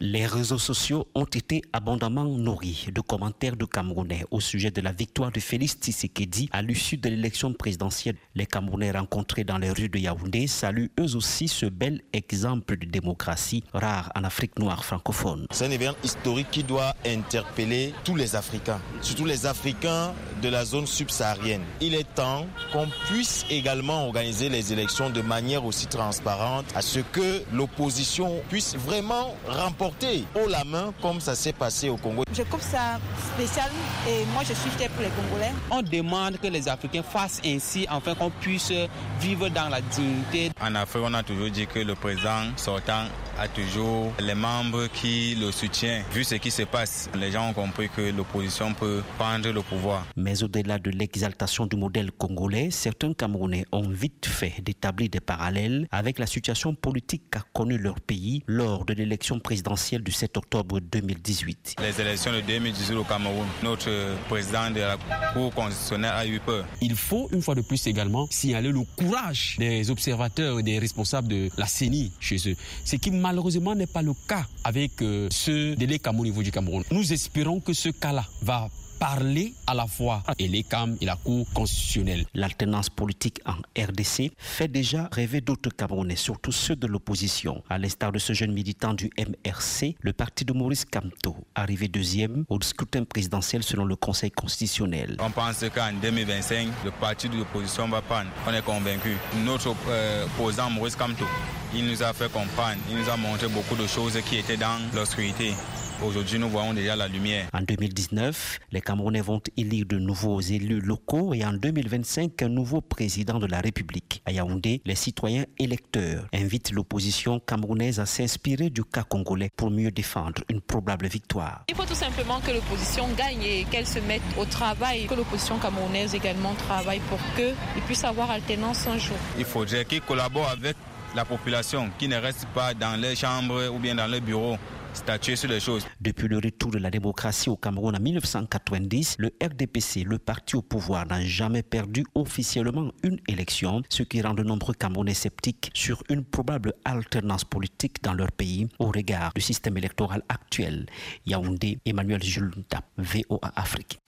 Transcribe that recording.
Les réseaux sociaux ont été abondamment nourris de commentaires de Camerounais au sujet de la victoire de Félix Tshisekedi à l'issue de l'élection présidentielle. Les Camerounais rencontrés dans les rues de Yaoundé saluent eux aussi ce bel exemple de démocratie rare en Afrique noire francophone. C'est un événement historique qui doit interpeller tous les Africains, surtout les Africains de la zone subsaharienne. Il est temps qu'on puisse également organiser les élections de manière aussi transparente à ce que l'opposition puisse vraiment remporter haut la main comme ça s'est passé au Congo. Je trouve ça spécial et moi je suis fier pour les Congolais. On demande que les Africains fassent ainsi afin qu'on puisse vivre dans la dignité. En Afrique, on a toujours dit que le président sortant a toujours les membres qui le soutiennent. Vu ce qui se passe, les gens ont compris que l'opposition peut prendre le pouvoir. Mais au-delà de l'exaltation du modèle congolais, certains Camerounais ont vite fait d'établir des parallèles avec la situation politique qu'a connue leur pays lors de l'élection présidentielle du 7 octobre 2018. Les élections de 2018 au Cameroun, notre président de la Cour constitutionnelle a eu peur. Il faut une fois de plus également signaler le courage des observateurs et des responsables de la CENI chez eux. Ce qui malheureusement n'est pas le cas avec euh, ce délai au niveau du Cameroun. Nous espérons que ce cas-là va parler à la fois et les CAM et la Cour constitutionnelle. L'alternance politique en RDC fait déjà rêver d'autres Camerounais, surtout ceux de l'opposition. À l'instar de ce jeune militant du MRC, le parti de Maurice Kamto, arrivé deuxième au scrutin présidentiel selon le Conseil constitutionnel. On pense qu'en 2025, le parti de l'opposition va prendre. On est convaincu. Notre euh, opposant Maurice Kamto, il nous a fait comprendre, il nous a montré beaucoup de choses qui étaient dans l'obscurité. Aujourd'hui, nous voyons déjà la lumière. En 2019, les Camerounais vont élire de nouveaux élus locaux et en 2025, un nouveau président de la République. À Yaoundé, les citoyens électeurs invitent l'opposition camerounaise à s'inspirer du cas congolais pour mieux défendre une probable victoire. Il faut tout simplement que l'opposition gagne et qu'elle se mette au travail, que l'opposition camerounaise également travaille pour qu'ils puissent avoir alternance un jour. Il faudrait qu'ils collaborent avec la population, qui ne reste pas dans les chambres ou bien dans les bureaux sur les choses. Depuis le retour de la démocratie au Cameroun en 1990, le RDPC, le parti au pouvoir, n'a jamais perdu officiellement une élection, ce qui rend de nombreux Camerounais sceptiques sur une probable alternance politique dans leur pays au regard du système électoral actuel. Yaoundé, Emmanuel Jules VOA Afrique.